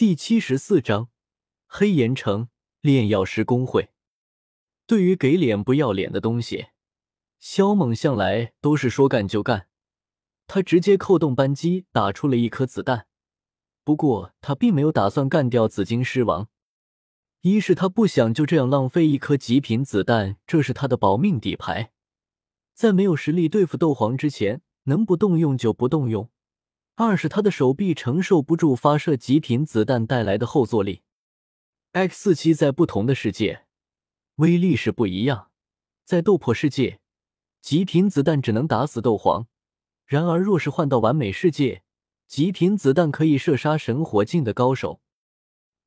第七十四章黑岩城炼药师工会。对于给脸不要脸的东西，萧猛向来都是说干就干。他直接扣动扳机，打出了一颗子弹。不过他并没有打算干掉紫金狮王，一是他不想就这样浪费一颗极品子弹，这是他的保命底牌。在没有实力对付斗皇之前，能不动用就不动用。二是他的手臂承受不住发射极品子弹带来的后坐力。X 四七在不同的世界威力是不一样。在斗破世界，极品子弹只能打死斗皇；然而若是换到完美世界，极品子弹可以射杀神火境的高手。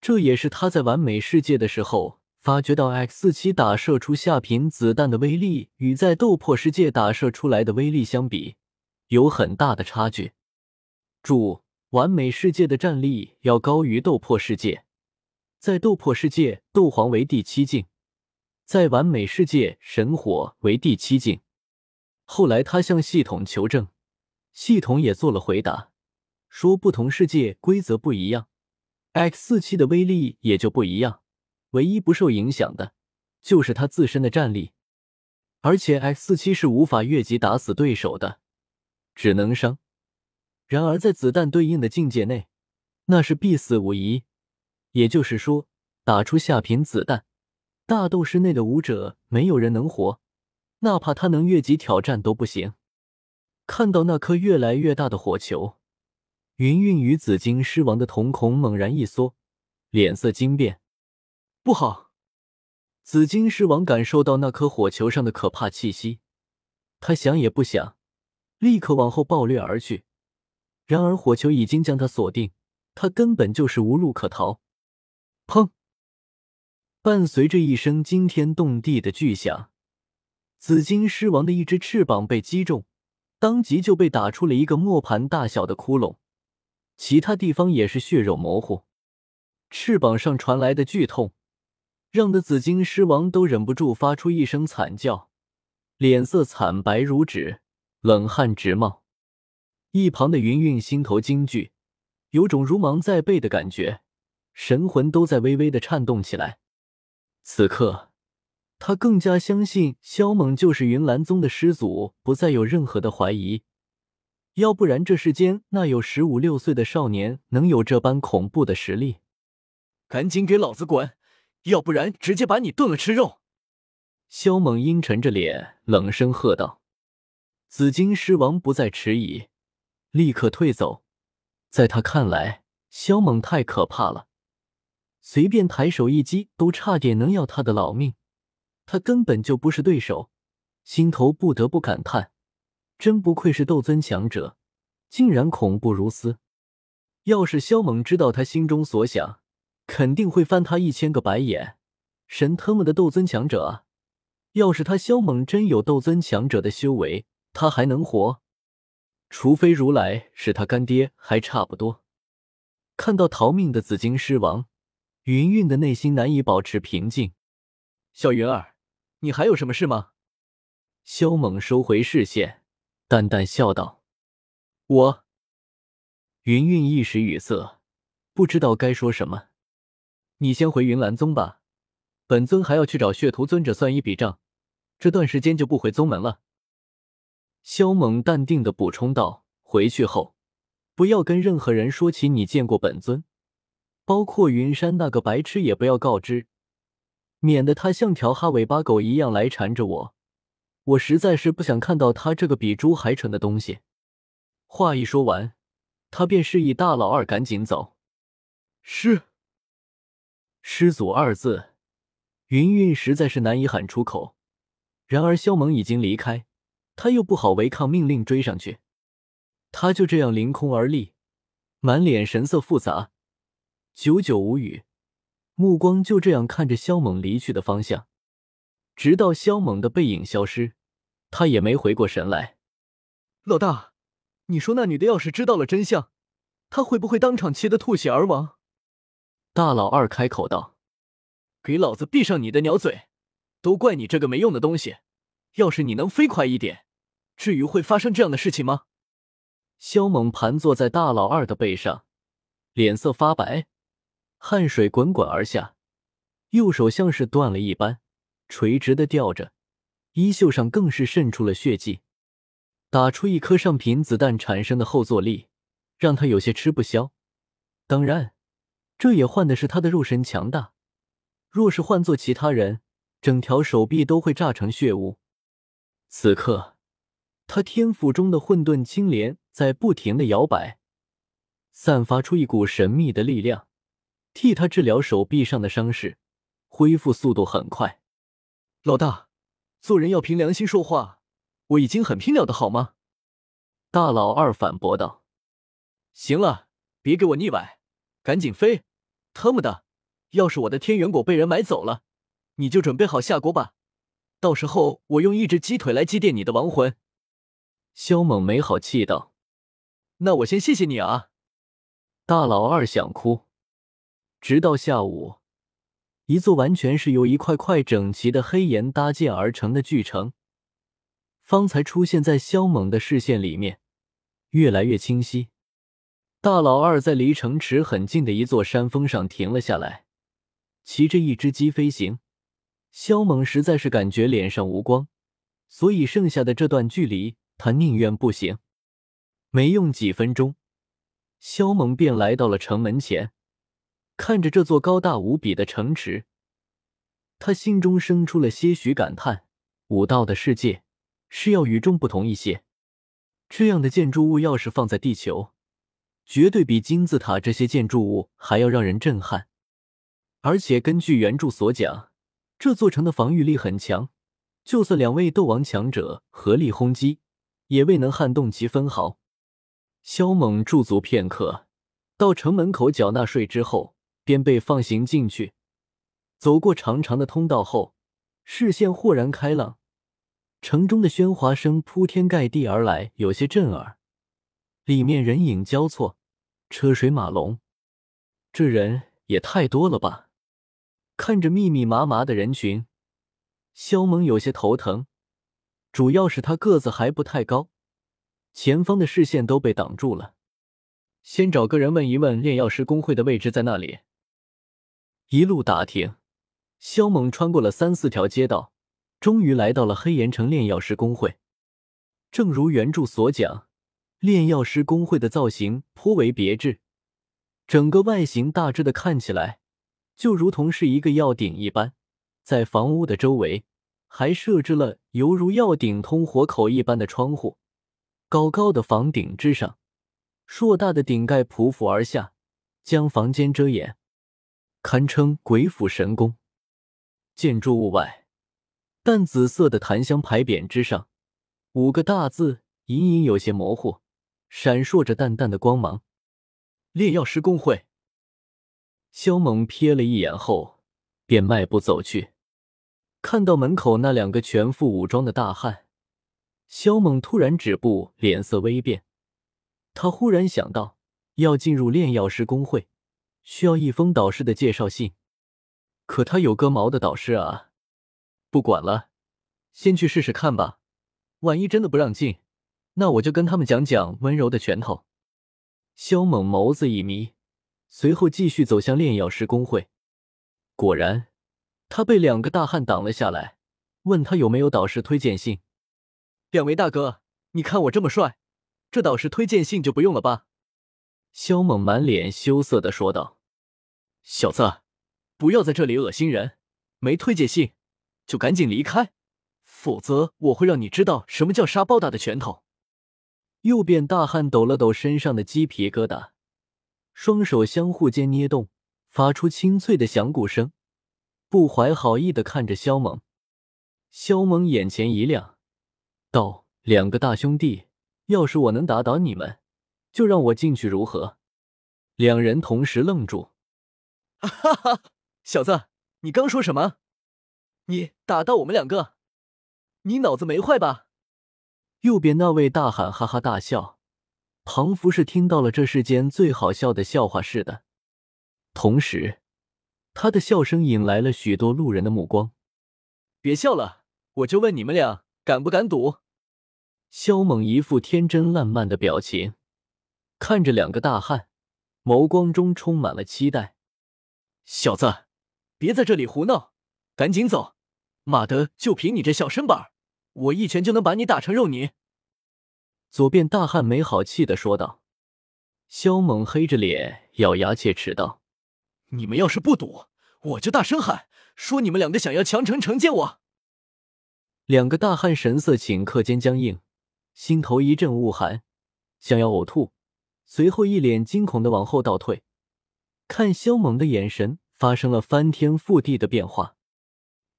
这也是他在完美世界的时候发觉到 X 四七打射出下品子弹的威力与在斗破世界打射出来的威力相比有很大的差距。注：完美世界的战力要高于斗破世界，在斗破世界，斗皇为第七境；在完美世界，神火为第七境。后来他向系统求证，系统也做了回答，说不同世界规则不一样，X 四七的威力也就不一样。唯一不受影响的，就是他自身的战力，而且 X 四七是无法越级打死对手的，只能伤。然而，在子弹对应的境界内，那是必死无疑。也就是说，打出下品子弹，大斗室内的武者没有人能活，哪怕他能越级挑战都不行。看到那颗越来越大的火球，云韵与紫金狮王的瞳孔猛然一缩，脸色惊变。不好！紫金狮王感受到那颗火球上的可怕气息，他想也不想，立刻往后暴掠而去。然而火球已经将他锁定，他根本就是无路可逃。砰！伴随着一声惊天动地的巨响，紫金狮王的一只翅膀被击中，当即就被打出了一个磨盘大小的窟窿，其他地方也是血肉模糊。翅膀上传来的剧痛，让的紫金狮王都忍不住发出一声惨叫，脸色惨白如纸，冷汗直冒。一旁的云云心头惊惧，有种如芒在背的感觉，神魂都在微微的颤动起来。此刻，他更加相信萧猛就是云岚宗的师祖，不再有任何的怀疑。要不然，这世间那有十五六岁的少年能有这般恐怖的实力？赶紧给老子滚！要不然，直接把你炖了吃肉！萧猛阴沉着脸，冷声喝道。紫金狮王不再迟疑。立刻退走，在他看来，萧猛太可怕了，随便抬手一击都差点能要他的老命，他根本就不是对手，心头不得不感叹：真不愧是斗尊强者，竟然恐怖如斯。要是萧猛知道他心中所想，肯定会翻他一千个白眼。神特么的斗尊强者啊！要是他萧猛真有斗尊强者的修为，他还能活？除非如来是他干爹，还差不多。看到逃命的紫金狮王，云云的内心难以保持平静。小云儿，你还有什么事吗？萧猛收回视线，淡淡笑道：“我。”云云一时语塞，不知道该说什么。你先回云岚宗吧，本尊还要去找血屠尊者算一笔账，这段时间就不回宗门了。萧猛淡定的补充道：“回去后，不要跟任何人说起你见过本尊，包括云山那个白痴也不要告知，免得他像条哈尾巴狗一样来缠着我。我实在是不想看到他这个比猪还蠢的东西。”话一说完，他便示意大老二赶紧走。师，师祖二字，云云实在是难以喊出口。然而萧猛已经离开。他又不好违抗命令追上去，他就这样凌空而立，满脸神色复杂，久久无语，目光就这样看着肖猛离去的方向，直到肖猛的背影消失，他也没回过神来。老大，你说那女的要是知道了真相，她会不会当场气得吐血而亡？大老二开口道：“给老子闭上你的鸟嘴！都怪你这个没用的东西！要是你能飞快一点！”至于会发生这样的事情吗？萧猛盘坐在大老二的背上，脸色发白，汗水滚滚而下，右手像是断了一般，垂直的吊着，衣袖上更是渗出了血迹。打出一颗上品子弹产生的后坐力，让他有些吃不消。当然，这也换的是他的肉身强大。若是换做其他人，整条手臂都会炸成血雾。此刻，他天府中的混沌青莲在不停的摇摆，散发出一股神秘的力量，替他治疗手臂上的伤势，恢复速度很快。老大，做人要凭良心说话。我已经很拼了的好吗？大老二反驳道：“行了，别给我腻歪，赶紧飞！他妈的，要是我的天元果被人买走了，你就准备好下锅吧！到时候我用一只鸡腿来祭奠你的亡魂。”萧猛没好气道：“那我先谢谢你啊！”大老二想哭。直到下午，一座完全是由一块块整齐的黑岩搭建而成的巨城。方才出现在萧猛的视线里面，越来越清晰。大老二在离城池很近的一座山峰上停了下来，骑着一只鸡飞行。萧猛实在是感觉脸上无光，所以剩下的这段距离，他宁愿步行。没用几分钟，萧猛便来到了城门前，看着这座高大无比的城池，他心中生出了些许感叹：武道的世界。是要与众不同一些。这样的建筑物要是放在地球，绝对比金字塔这些建筑物还要让人震撼。而且根据原著所讲，这座城的防御力很强，就算两位斗王强者合力轰击，也未能撼动其分毫。萧猛驻足片刻，到城门口缴纳税之后，便被放行进去。走过长长的通道后，视线豁然开朗。城中的喧哗声铺天盖地而来，有些震耳。里面人影交错，车水马龙，这人也太多了吧！看着密密麻麻的人群，肖猛有些头疼。主要是他个子还不太高，前方的视线都被挡住了。先找个人问一问炼药师工会的位置在那里。一路打听，肖猛穿过了三四条街道。终于来到了黑岩城炼药师工会。正如原著所讲，炼药师工会的造型颇为别致，整个外形大致的看起来就如同是一个药鼎一般。在房屋的周围还设置了犹如药鼎通火口一般的窗户，高高的房顶之上，硕大的顶盖匍匐而下，将房间遮掩，堪称鬼斧神工。建筑物外。淡紫色的檀香牌匾之上，五个大字隐隐有些模糊，闪烁着淡淡的光芒。炼药师工会。萧猛瞥了一眼后，便迈步走去。看到门口那两个全副武装的大汉，萧猛突然止步，脸色微变。他忽然想到，要进入炼药师工会，需要一封导师的介绍信。可他有个毛的导师啊！不管了，先去试试看吧。万一真的不让进，那我就跟他们讲讲温柔的拳头。萧猛眸子一眯，随后继续走向炼药师工会。果然，他被两个大汉挡了下来，问他有没有导师推荐信。两位大哥，你看我这么帅，这导师推荐信就不用了吧？萧猛满脸羞涩的说道：“小子，不要在这里恶心人，没推荐信。”就赶紧离开，否则我会让你知道什么叫沙包大的拳头。右边大汉抖了抖身上的鸡皮疙瘩，双手相互间捏动，发出清脆的响鼓声，不怀好意的看着萧猛。萧猛眼前一亮，道：“两个大兄弟，要是我能打倒你们，就让我进去如何？”两人同时愣住。哈哈，小子，你刚说什么？你打到我们两个，你脑子没坏吧？右边那位大喊，哈哈大笑，庞福是听到了这世间最好笑的笑话似的。同时，他的笑声引来了许多路人的目光。别笑了，我就问你们俩敢不敢赌？萧猛一副天真烂漫的表情，看着两个大汉，眸光中充满了期待。小子，别在这里胡闹，赶紧走！妈的，就凭你这小身板，我一拳就能把你打成肉泥！左边大汉没好气的说道。萧猛黑着脸，咬牙切齿道：“你们要是不赌，我就大声喊，说你们两个想要强城惩戒我！”两个大汉神色顷刻间僵硬，心头一阵恶寒，想要呕吐，随后一脸惊恐的往后倒退，看萧猛的眼神发生了翻天覆地的变化，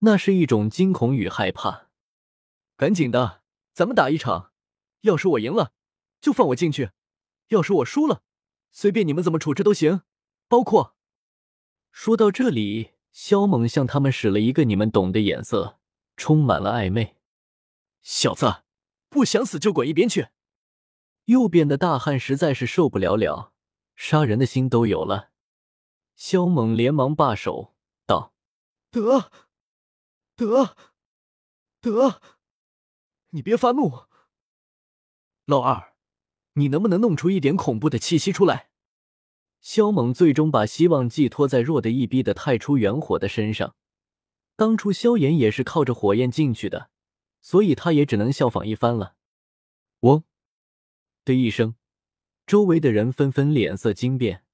那是一种惊恐与害怕。赶紧的，咱们打一场，要是我赢了，就放我进去。要是我输了，随便你们怎么处置都行，包括……说到这里，萧猛向他们使了一个你们懂的眼色，充满了暧昧。小子，不想死就滚一边去！右边的大汉实在是受不了了，杀人的心都有了。萧猛连忙罢手，道：“得，得，得，你别发怒，老二。”你能不能弄出一点恐怖的气息出来？萧猛最终把希望寄托在弱的一逼的太初元火的身上。当初萧炎也是靠着火焰进去的，所以他也只能效仿一番了。嗡的一声，周围的人纷纷脸色惊变。